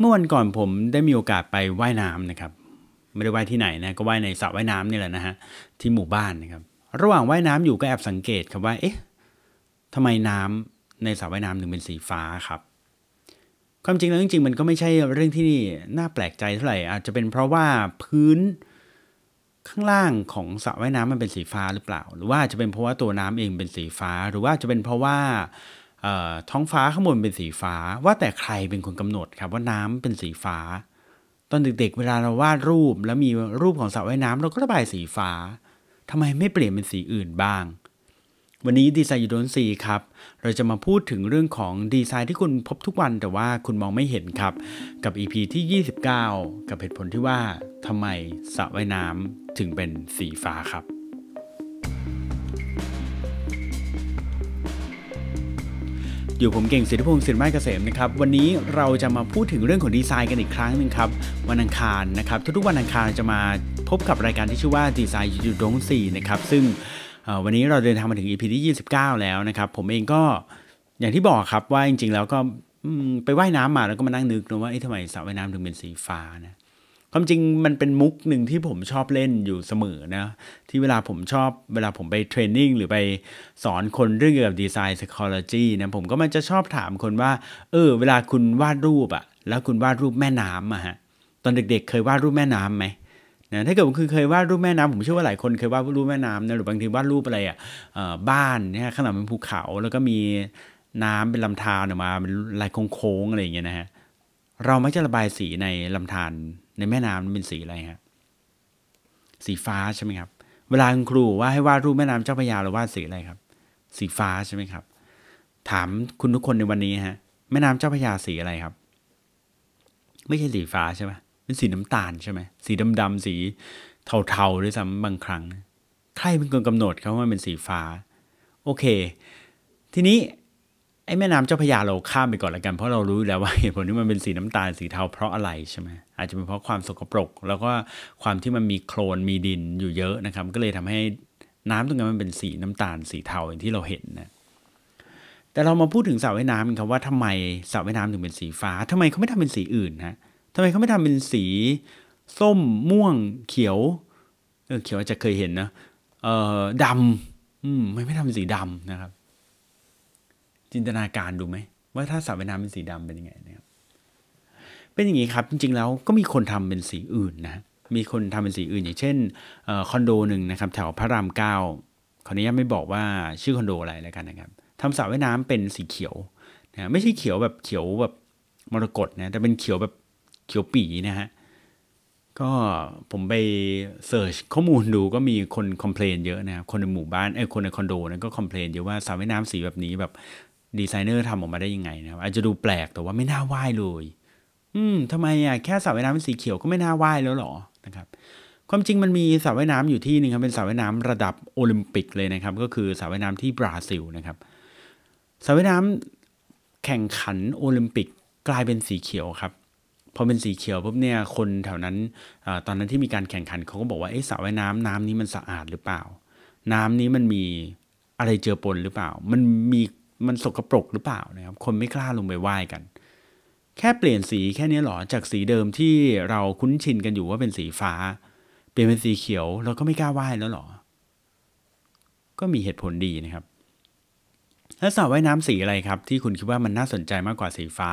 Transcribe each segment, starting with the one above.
เมื่อวันก่อนผมได้มีโอกาสไปว่ายน้ำนะครับ ไม่ได้ว่ายที่ไหนนะก็ว่ายในสระว่ายน้ำนี่แหละนะฮะที่หมู่บ้านนะครับ ระหว่างว่ายน้ำอยู่ก็แอบสังเกตครับว่า เอ๊ะทำไมน้ำในสระว่ายน้ำถึงเป็นสีฟ้าครับความจริงแล้วจริงๆมันก็ไม่ใช่เรื่องที่น่าแปลกใจเท่าไหร่อาจจะเป็นเพราะว่าพื้นข้างล่างของสระว่ายน้ำมันเป็นสีฟ้าหรือเปล่า หรือว่าจะเป็นเพราะว่าตัวน้ำเองเป็นสีฟ้า หรือว่าจะเป็นเพราะว่า ท้องฟ้าข้างบนเป็นสีฟ้า ว่าแต่ใครเป็นคนกำหนดครับว่าน้ำเป็นสีฟ้า ตอนเด็กๆ เวลาเราวาดรูปแล้วมีรูปของสระว่ายน้ำเราก็ระบายสีฟ้าทำไมไม่เปลี่ยนเป็นสีอื่นบ้าง วันนี้ดีไซน์ยูโดนซีครับ เราจะมาพูดถึงเรื่องของดีไซน์ที่คุณพบทุกวันแต่ว่าคุณมองไม่เห็นครับ กับ EP ที่ 29 กับเหตุผลที่ว่าทำไมสระว่ายน้ำถึงเป็นสีฟ้าครับ อยู่ผมเก่งสิทธิพงศ์สิทธิไม้เกษมนะครับวันนี้เราจะมาพูดถึงเรื่องของดีไซน์กันอีกครั้งหนึ่งครับวันอังคารนะครับทุกๆวันอังคารจะมาพบกับรายการที่ชื่อว่าดีไซน์ยูดงซีนะครับซึ่งวันนี้เราเดินทางมาถึง EP ที่ 29 แล้วนะครับผมเองก็อย่างที่บอกครับว่าจริงๆแล้วก็ไปไว่ายน้ำมาแล้วก็มานั่งนึกนะว่าไอ้ทำไมสระว่ายน้ำถึงเป็นสีฟ้านะ ความจริงมันเป็นมุกหนึ่งที่ผมชอบเล่นอยู่เสมอนะ ที่เวลาผมชอบเวลาผมไปเทรนนิ่งหรือไปสอนคนเรื่องเกี่ยวกับดีไซน์ psychology นะผมก็มันจะชอบถามคนว่า เออ เวลาคุณวาดรูปอะแล้วคุณวาดรูปแม่น้ำอะฮะตอนเด็ก ๆ เคยวาดรูปแม่น้ำไหมนะถ้าเกิดคุณเคยวาดรูปแม่น้ำผมเชื่อว่าหลายคนเคยวาดรูปแม่น้ำนะหรือบางทีวาดรูปอะไรอะ่ะบ้านเนี่ยข้างหลังเป็นภูเขาแล้วก็มีน้ำเป็นลำธารออกมาเป็นลายโค้งๆอะไรอย่างเงี้ยนะฮะเรามักจะระบายสีในลำธาร ในแม่น้ำมันเป็นสีอะไรครับสีฟ้าใช่ไหมครับ เวลาคุณครูว่าให้วาดรูปแม่น้ำเจ้าพระยาเราวาดสีอะไรครับ สีฟ้าใช่ไหมครับ ถามคุณทุกคนในวันนี้ฮะ แม่น้ำเจ้าพระยาสีอะไรครับ ไม่ใช่สีฟ้าใช่ไหมเป็นสีน้ำตาลใช่ไหมสีดำๆสีเทาๆด้วยซ้ำบางครั้งใครเป็นคนกำหนดเขาว่าเป็นสีฟ้า โอเค ทีนี้ อ้แม่น้ำเจ้าพยาเราข้ามไปก่อนละกัน เพราะเรารู้แล้วว่าเหตุผลที่มันเป็นสีน้ำตาลสีเทาเพราะอะไรใช่ไหมอาจจะเป็นเพราะความสกปรก แล้วก็ความที่มันมีโคลนมีดินอยู่เยอะนะครับ ก็เลยทำให้น้ำตรงนั้นมันเป็นสีน้ำตาลสีเทาอย่างที่เราเห็นนะแต่เรามาพูดถึงสระว่ายน้ำกันครับว่าทำไมสระว่ายน้ำถึงเป็นสีฟ้าทำไมเขาไม่ทำเป็นสีอื่นฮะทำไมเขาไม่ทำเป็นสีส้มม่วงเขียวเออเขียวจะเคยเห็นนะเอ่อดำอืมไม่ไม่ทำเป็นสีดำนะครับ จินตนาการดูไหมว่าถ้าสระว่ายน้ำเป็นสีดำเป็นยังไงนะครับ เป็นอย่างนี้ครับ จริง ๆ แล้วก็มีคนทำเป็นสีอื่นนะ มีคนทำเป็นสีอื่น อย่างเช่นคอนโดหนึ่งนะครับ แถวพระรามเก้าขออนุญาตไม่บอกว่าชื่อคอนโดอะไรแล้วกันนะครับทำสระว่ายน้ำเป็นสีเขียวนะไม่ใช่เขียวแบบเขียวแบบมรกตนะแต่เป็นเขียวแบบเขียวปี๋นะฮะก็ผมไป search ข้อมูลดูก็มีคน complain เยอะนะคนในหมู่บ้านไอ้คนในคอนโดนั้นก็ complain เยอะว่าสระว่ายน้ำสีแบบนี้แบบ ดีไซเนอร์ทำออกมาได้ยังไงนะครับ อาจจะดูแปลกแต่ว่าไม่น่าว่ายเลย อืมทำไมอะแค่สระว่ายน้ำเป็นสีเขียวก็ไม่น่าว่ายแล้วหรอนะครับ ความจริงมันมีสระว่ายน้ำอยู่ที่นึงครับเป็นสระว่ายน้ำระดับโอลิมปิกเลยนะครับ ก็คือสระว่ายน้ำที่บราซิลนะครับสระว่ายน้ำแข่งขันโอลิมปิกกลายเป็นสีเขียวครับพอเป็นสีเขียวปุ๊บเนี่ยคนแถวนั้นอตอนนั้นที่มีการแข่งขันเขาก็บอกว่าไอ้สระว่ายน้ำน้ำนี้มันสะอาดหรือเปล่า น้ำนี้มันมีอะไรเจือปนหรือเปล่า มันมี มันสกรปรกหรือเปล่านะครับ คนไม่กล้าลงไปไหว้กัน แค่เปลี่ยนสีแค่นี้หรอจากสีเดิมที่เราคุ้นชินกันอยู่ว่าเป็นสีฟ้า เปลี่ยนเป็นสีเขียวเราก็ไม่กล้าไหว้แล้วหรอ ก็มีเหตุผลดีนะครับแล้วสระว่ายน้ำสีอะไรครับ ที่คุณคิดว่ามันน่าสนใจมากกว่าสีฟ้า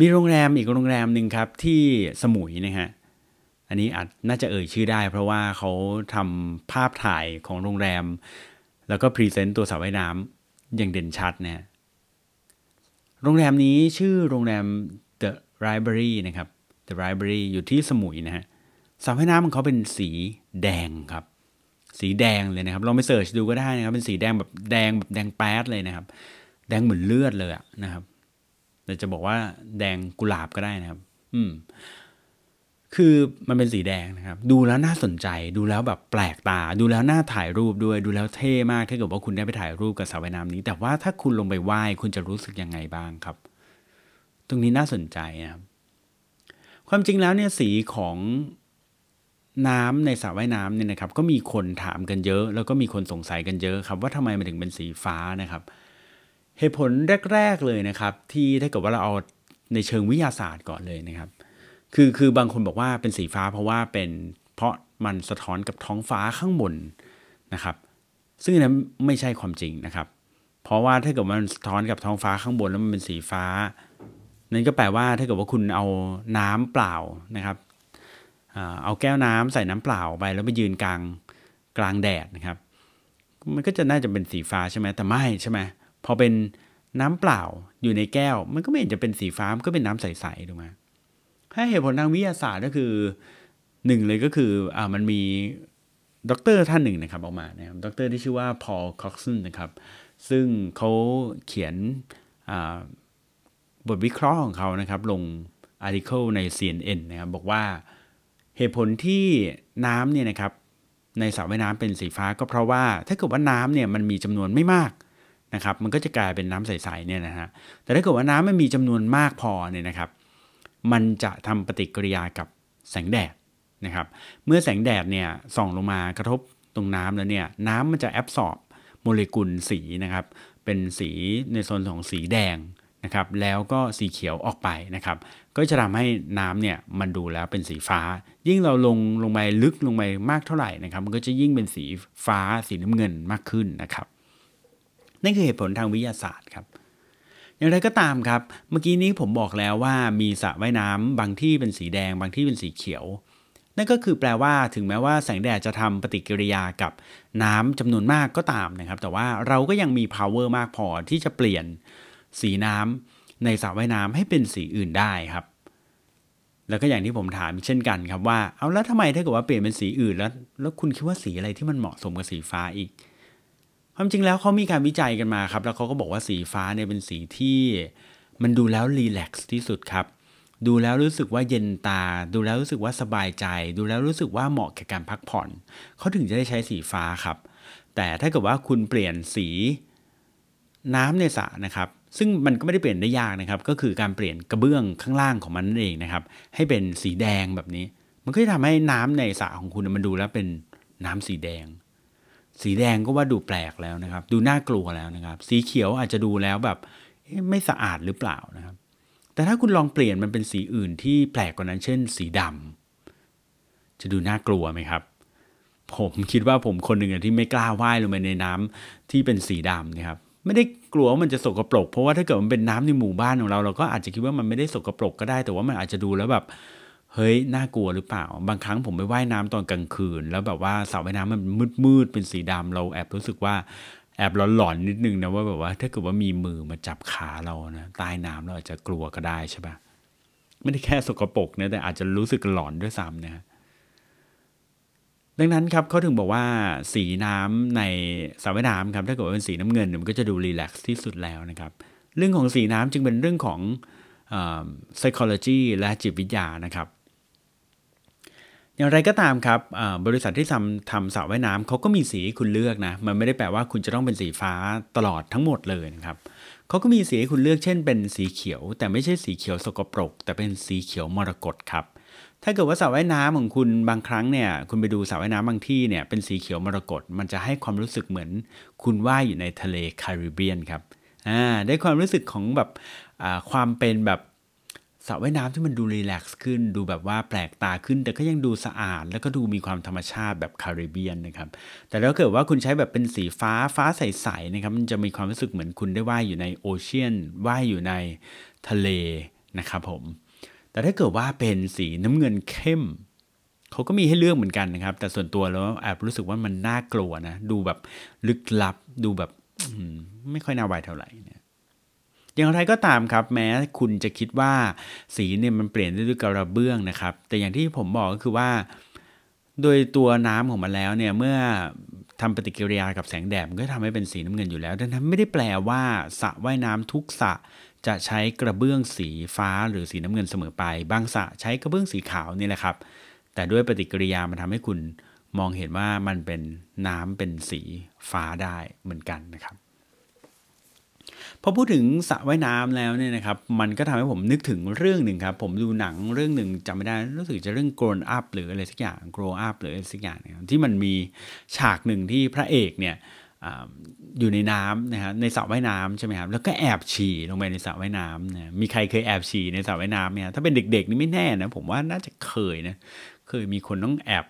มีโรงแรมอีกโรงแรมหนึ่งครับที่สมุยนะฮะอันนี้อาจน่าจะเอ่ยชื่อได้ เพราะว่าเขาทำภาพถ่ายของโรงแรม แล้วก็ present ตัวสระว่ายน้ำ อย่างเด่นชัดนะโรงแรมนี้ชื่อโรงแรม The Library นะครับ The Library อยู่ที่สมุยนะฮะสระว่ายน้ำของเขาเป็นสีแดงครับ สีแดงเลยนะครับลองไป search ดูก็ได้นะครับเป็นสีแดงแบบแดงแบบแดงแป๊ดเลยนะครับ แดงเหมือนเลือดเลยอะนะครับแต่จะบอกว่าแดงกุหลาบก็ได้นะครับ อืม คือมันเป็นสีแดงนะครับ ดูแล้วน่าสนใจ ดูแล้วแบบแปลกตา ดูแล้วน่าถ่ายรูปด้วย ดูแล้วเท่มากถ้าเกิดว่าคุณได้ไปถ่ายรูปกับสระว่ายน้ำนี้ แต่ว่าถ้าคุณลงไปไหว้คุณจะรู้สึกยังไงบ้างครับ ตรงนี้น่าสนใจนะครับความจริงแล้วเนี่ยสีของน้ำในสระว่ายน้ำเนี่ยนะครับ ก็มีคนถามกันเยอะ แล้วก็มีคนสงสัยกันเยอะครับ ว่าทำไมมันถึงเป็นสีฟ้านะครับ เหตุผลแรก ๆเลยนะครับ ที่ถ้าเกิดว่าเราเอาในเชิงวิทยาศาสตร์ก่อนเลยนะครับ คือคือบางคนบอกว่าเป็นสีฟ้าเพราะว่าเป็นเพราะมันสะท้อนกับท้องฟ้าข้างบนนะครับ ซึ่งนั้นไม่ใช่ความจริงนะครับ เพราะว่าถ้าเกิดมันสะท้อนกับท้องฟ้าข้างบนแล้วมันเป็นสีฟ้า นั่นก็แปลว่าถ้าเกิดว่าคุณเอาน้ำเปล่านะครับเอาแก้วน้ำใส่น้ำเปล่าไปแล้วไปยืนกลางกลางแดดนะครับ มันก็จะน่าจะเป็นสีฟ้าใช่ไหมแต่ไม่ใช่ไหมพอเป็นน้ำเปล่าอยู่ในแก้ว มันก็ไม่เห็นจะเป็นสีฟ้ามันก็เป็นน้ำใสๆถูกไหม ถ้าเหตุผลทางวิทยาศาสตร์ก็คือหนึ่งเลยก็คืออ่ามันมีด็อกเตอร์ท่านหนึ่งนะครับออกมานะครับด็อกเตอร์ที่ชื่อว่าพอลคอกซันนะครับ ซึ่งเขาเขียนบทวิเคราะห์ของเขานะครับ ลง article ใน CNN นะครับ บอกว่าเหตุผลที่น้ำเนี่ยนะครับ ในสระว่ายน้ำเป็นสีฟ้าก็เพราะว่า ถ้าเกิดว่าน้ำเนี่ยมันมีจำนวนไม่มากนะครับ มันก็จะกลายเป็นน้ำใสๆเนี่ยนะฮะแต่ถ้าเกิดว่าน้ำมันมีจำนวนมากพอเนี่ยนะครับ มันจะทำปฏิกิริยากับแสงแดดนะครับ เมื่อแสงแดดเนี่ยส่องลงมากระทบตรงน้ำแล้วเนี่ยน้ำมันจะแอบสอบโมเลกุลสีนะครับ เป็นสีในโซนของสีแดงนะครับ แล้วก็สีเขียวออกไปนะครับ ก็จะทำให้น้ำเนี่ยมันดูแล้วเป็นสีฟ้า ยิ่งเราลงลงไปลึกลงไปมากเท่าไหร่นะครับ มันก็จะยิ่งเป็นสีฟ้าสีน้ำเงินมากขึ้นนะครับนั่นคือเหตุผลทางวิทยาศาสตร์ครับ อย่างไรก็ตามครับ เมื่อกี้นี้ผมบอกแล้วว่ามีสระว่ายน้ำบางที่เป็นสีแดง บางที่เป็นสีเขียว นั่นก็คือแปลว่าถึงแม้ว่าแสงแดดจะทำปฏิกิริยากับน้ำจำนวนมากก็ตามนะครับ แต่ว่าเราก็ยังมี power มากพอที่จะเปลี่ยนสีน้ำในสระว่ายน้ำให้เป็นสีอื่นได้ครับ แล้วก็อย่างที่ผมถามเช่นกันครับว่า เอาแล้วทำไมถ้าเกิดว่าเปลี่ยนเป็นสีอื่นแล้ว แล้วคุณคิดว่าสีอะไรที่มันเหมาะสมกับสีฟ้าอีก ความจริงแล้วเขามีการวิจัยกันมาครับ แล้วเขาก็บอกว่าสีฟ้าเนี่ยเป็นสีที่มันดูแล้วรีแลกซ์ที่สุดครับ ดูแล้วรู้สึกว่าเย็นตา ดูแล้วรู้สึกว่าสบายใจ ดูแล้วรู้สึกว่าเหมาะแก่การพักผ่อน เขาถึงจะได้ใช้สีฟ้าครับ แต่ถ้าเกิดว่าคุณเปลี่ยนสีน้ำในสระนะครับ ซึ่งมันก็ไม่ได้เปลี่ยนได้ยากนะครับ ก็คือการเปลี่ยนกระเบื้องข้างล่างของมันนั่นเองนะครับ ให้เป็นสีแดงแบบนี้ มันก็จะทำให้น้ำในสระของคุณมันดูแล้วเป็นน้ำสีแดง สีแดงก็ว่าดูแปลกแล้วนะครับ ดูน่ากลัวแล้วนะครับ สีเขียวอาจจะดูแล้วแบบไม่สะอาดหรือเปล่านะครับ แต่ถ้าคุณลองเปลี่ยนมันเป็นสีอื่นที่แปลกกว่านั้น เช่น สีดำจะดูน่ากลัวไหมครับ ผมคิดว่าผมคนหนึ่งที่ไม่กล้าว่ายลงไปในน้ำที่เป็นสีดำนะครับ ไม่ได้กลัวว่ามันจะสกรปรก เพราะว่าถ้าเกิดมันเป็นน้ำในหมู่บ้านของเราเราก็อาจจะคิดว่ามันไม่ได้สกรปรกก็ได้ แต่ว่ามันอาจจะดูแล้วแบบ เฮ้ยน่ากลัวหรือเปล่า บางครั้งผมไปว่ายน้ำตอนกลางคืน แล้วแบบว่าสระว่ายน้ำมันมืดมืดเป็นสีดำเราแอบรู้สึกว่าแอบหลอนๆนิดนึงนะว่าแบบว่า ถ้าเกิดว่ามีมือมาจับขาเรานะใต้น้ำเราอาจจะกลัวก็ได้ใช่ปะไม่ได้แค่สกปรกนะแต่อาจจะรู้สึกหลอนด้วยซ้ำนะดังนั้นครับเขาถึงบอกว่าสีน้ำในสระว่ายน้ำครับ ถ้าเกิดว่าเป็นสีน้ำเงินมันก็จะดูรีแลกซ์ที่สุดแล้วนะครับ เรื่องของสีน้ำจึงเป็นเรื่องของ psychology และจิตวิทยานะครับ อย่างไรก็ตามครับบริษัทที่ทำทำสระว่ายน้ำเขาก็มีสีคุณเลือกนะมันไม่ได้แปลว่าคุณจะต้องเป็นสีฟ้าตลอดทั้งหมดเลยนะครับเขาก็มีสีให้คุณเลือกเช่น เป็นสีเขียว แต่ไม่ใช่สีเขียวสกปรก แต่เป็นสีเขียวมรกตครับถ้าเกิดว่าสระว่ายน้ำของคุณบางครั้งเนี่ยคุณไปดูสระว่ายน้ำบางที่เนี่ยเป็นสีเขียวมรกตมันจะให้ความรู้สึกเหมือน คุณว่ายอยู่ในทะเลแคริบเบียนครับอ่าได้ความรู้สึกของแบบความเป็นแบบ สระว่ายน้ำที่มันดูรีแลกซ์ขึ้น ดูแบบว่าแปลกตาขึ้น แต่ก็ยังดูสะอาด แล้วก็ดูมีความธรรมชาติแบบคาริเบียนนะครับ แต่ถ้าเกิดว่าคุณใช้แบบเป็นสีฟ้าฟ้าใสๆนะครับ มันจะมีความรู้สึกเหมือนคุณได้ว่ายอยู่ในโอเชียนว่ายอยู่ในทะเลนะครับผม แต่ถ้าเกิดว่าเป็นสีน้ำเงินเข้มเขาก็มีให้เลือกเหมือนกันนะครับ แต่ส่วนตัวแล้วแอบรู้สึกว่ามันน่ากลัวนะ ดูแบบลึกลับ ดูแบบไม่ค่อยน่าไวเท่าไหร่เนี่ย อย่างไรก็ตามครับ แม้คุณจะคิดว่าสีเนี่ยมันเปลี่ยนได้วยกระเบื้องนะครับ แต่อย่างที่ผมบอกก็คือว่า โดยตัวน้ำของมันแล้วเนี่ยเมื่อทำปฏิกิริยากับแสงแดดมันก็ทำให้เป็นสีน้ำเงินอยู่แล้ว ดังนั้นไม่ได้แปลว่าสระว่ายน้ำทุกสระจะใช้กระเบื้องสีฟ้าหรือสีน้ำเงินเสมอไป บางสระใช้กระเบื้องสีขาวนี่แหละครับ แต่ด้วยปฏิกิริยามันทำให้คุณมองเห็นว่ามันเป็นน้ำเป็นสีฟ้าได้เหมือนกันนะครับ พอพูดถึงสระว่ายน้ำแล้วเนี่ยนะครับมันก็ทำให้ผมนึกถึงเรื่องหนึ่งครับ ผมดูหนังเรื่องหนึ่งจำไม่ได้รู้สึกจะเรื่อง grown up หรืออะไรสักอย่าง grow up หรืออะไรสักอย่างนที่มันมีฉากหนึ่งที่พระเอกเนี่ยอยู่ในน้ำนะฮะในสระว่ายน้ำใช่ไหมครับแล้วก็แอบฉี่ลงไปในสระว่ายน้ำนะมีใครเคยแอบฉี่ในสระว่ายน้ำเนี่ยถ้าเป็นเด็ก ๆ นี่ไม่แน่นะผมว่าน่าจะเคยนะเคยมีคนต้องแอบ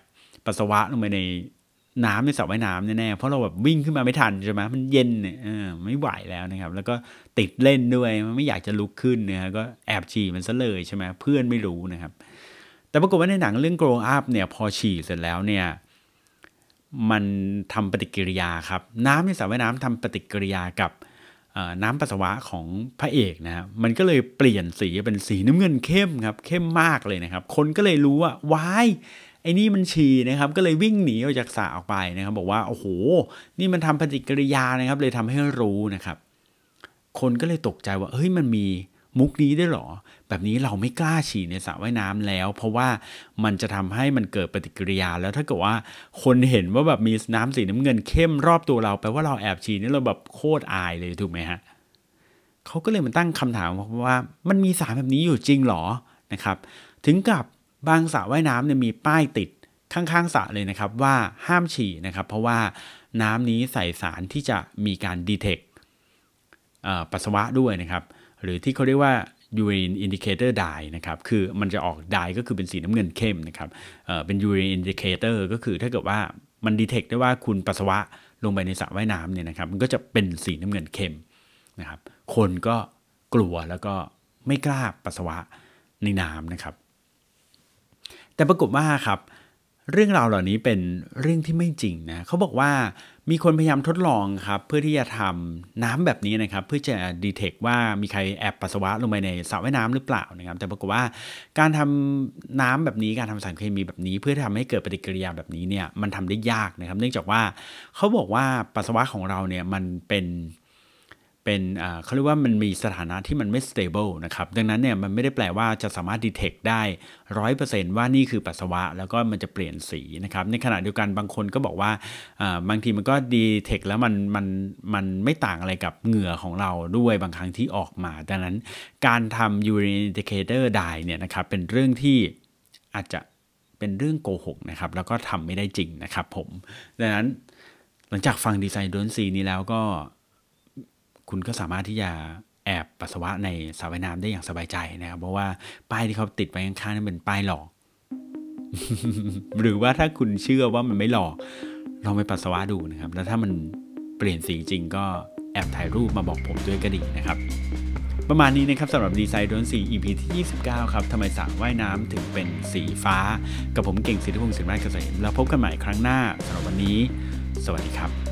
ปัสสาวะลงไปใน น้ำในสระว่ายน้ำแน่ๆเพราะเราแบบวิ่งขึ้นมาไม่ทันใช่ไหมมันเย็นเนี่ยไม่ไหวแล้วนะครับ แล้วก็ติดเล่นด้วยมันไม่อยากจะลุกขึ้นนะก็แอบฉี่มันซะเลยใช่ไหมเพื่อนไม่รู้นะครับ แต่ปรากฏว่าในหนังเรื่อง grow up เนี่ยพอฉี่เสร็จแล้วเนี่ยมันทำปฏิกิริยาครับ น้ำในสระว่ายน้ำทำปฏิกิริยากับน้ำปัสสาวะของพระเอกนะมันก็เลยเปลี่ยนสีเป็นสีน้ำเงินเข้มครับเข้มมากเลยนะครับ คนก็เลยรู้ว่าวาย ไอ้นี่มันฉี่นะครับ ก็เลยวิ่งหนีออกจากสระออกไปนะครับ บอกว่าโอ้โห นี่มันทำปฏิกิริยานะครับ เลยทำให้รู้นะครับ คนก็เลยตกใจว่าเฮ้ยมันมีมุกนี้ได้หรอ แบบนี้เราไม่กล้าฉี่ในสระว่ายน้ำแล้ว เพราะว่ามันจะทำให้มันเกิดปฏิกิริยาแล้วถ้าเกิดว่าคนเห็นว่าแบบมีน้ำสีน้ำเงินเข้มรอบตัวเราแปลว่าเราแอบฉี่นี่เราแบบโคตรอายเลยถูกไหมฮะเขาก็เลยมาตั้งคำถามว่ามันมีสารแบบนี้อยู่จริงหรอนะครับ ถึงกับ บางสระว่ายน้ำเนี่ยมีป้ายติดข้างๆสระเลยนะครับว่าห้ามฉี่นะครับ เพราะว่าน้ำนี้ใส่สารที่จะมีการดีเทคปัสสาวะด้วยนะครับ หรือที่เขาเรียกว่า urine indicator dye นะครับ คือมันจะออก dye ก็คือเป็นสีน้ำเงินเข้มนะครับเเป็น urine indicator ก็คือถ้าเกิดว่ามันดีเทคได้ว่าคุณปัสสาวะลงไปในสระว่ายน้ำเนี่ยนะครับ มันก็จะเป็นสีน้ำเงินเข้มนะครับ คนก็กลัวแล้วก็ไม่กล้าปัสสาวะในน้ำนะครับ แต่ปรากฏว่าครับ เรื่องราวเหล่านี้เป็นเรื่องที่ไม่จริงนะเขาบอกว่ามีคนพยายามทดลองครับ เพื่อที่จะทำน้ำแบบนี้นะครับ เพื่อจะดีเทคว่ามีใครแอบปัสสาวะลงไปในสระว่ายน้ำหรือเปล่านะครับ แต่ปรากฏว่าการทำน้ำแบบนี้การทำสารเคมีแบบนี้ เพื่อทำให้เกิดปฏิกิริยาแบบนี้เนี่ยมันทำได้ยากนะครับ เนื่องจากว่าเขาบอกว่าปัสสาวะของเราเนี่ยมันเป็น เป็นเขาเรียกว่ามันมีสถานะที่มันไม่ stable นะครับ ดังนั้นเนี่ยมันไม่ได้แปลว่าจะสามารถ detect ได้ร้อยเปอร์เซนต์ว่านี่คือปัสสาวะ แล้วก็มันจะเปลี่ยนสีนะครับ ในขณะเดียวกันบางคนก็บอกว่าบางทีมันก็ detect แล้วมันมันมันไม่ต่างอะไรกับเหงื่อของเราด้วยบางครั้งที่ออกมา ดังนั้นการทำ urine indicator dye เนี่ยนะครับเป็นเรื่องที่อาจจะเป็นเรื่องโกหกนะครับ แล้วก็ทำไม่ได้จริงนะครับผม ดังนั้นหลังจากฟังดีไซน์ดนซีนี้แล้วก็ คุณก็สามารถที่จะแอบปัสสาวะในสระว่ายน้ำได้อย่างสบายใจนะครับ เพราะว่าป้ายที่เขาติดไว้ข้างๆนั้นเป็นป้ายหลอก หรือว่าถ้าคุณเชื่อว่ามันไม่หลอกลองไปปัสสาวะดูนะครับ แล้วถ้ามันเปลี่ยนสีจริงก็แอบถ่ายรูปมาบอกผมด้วยก็ดีนะครับ ประมาณนี้นะครับสำหรับดีไซน์โดนสี EP ที่ 29 ครับทำไมสระว่ายน้ำถึงเป็นสีฟ้า กับผมเก่งสิทธิพงศ์สินไม้เกษมแล้วพบกันใหม่ครั้งหน้าสำหรับวันนี้ สวัสดีครับ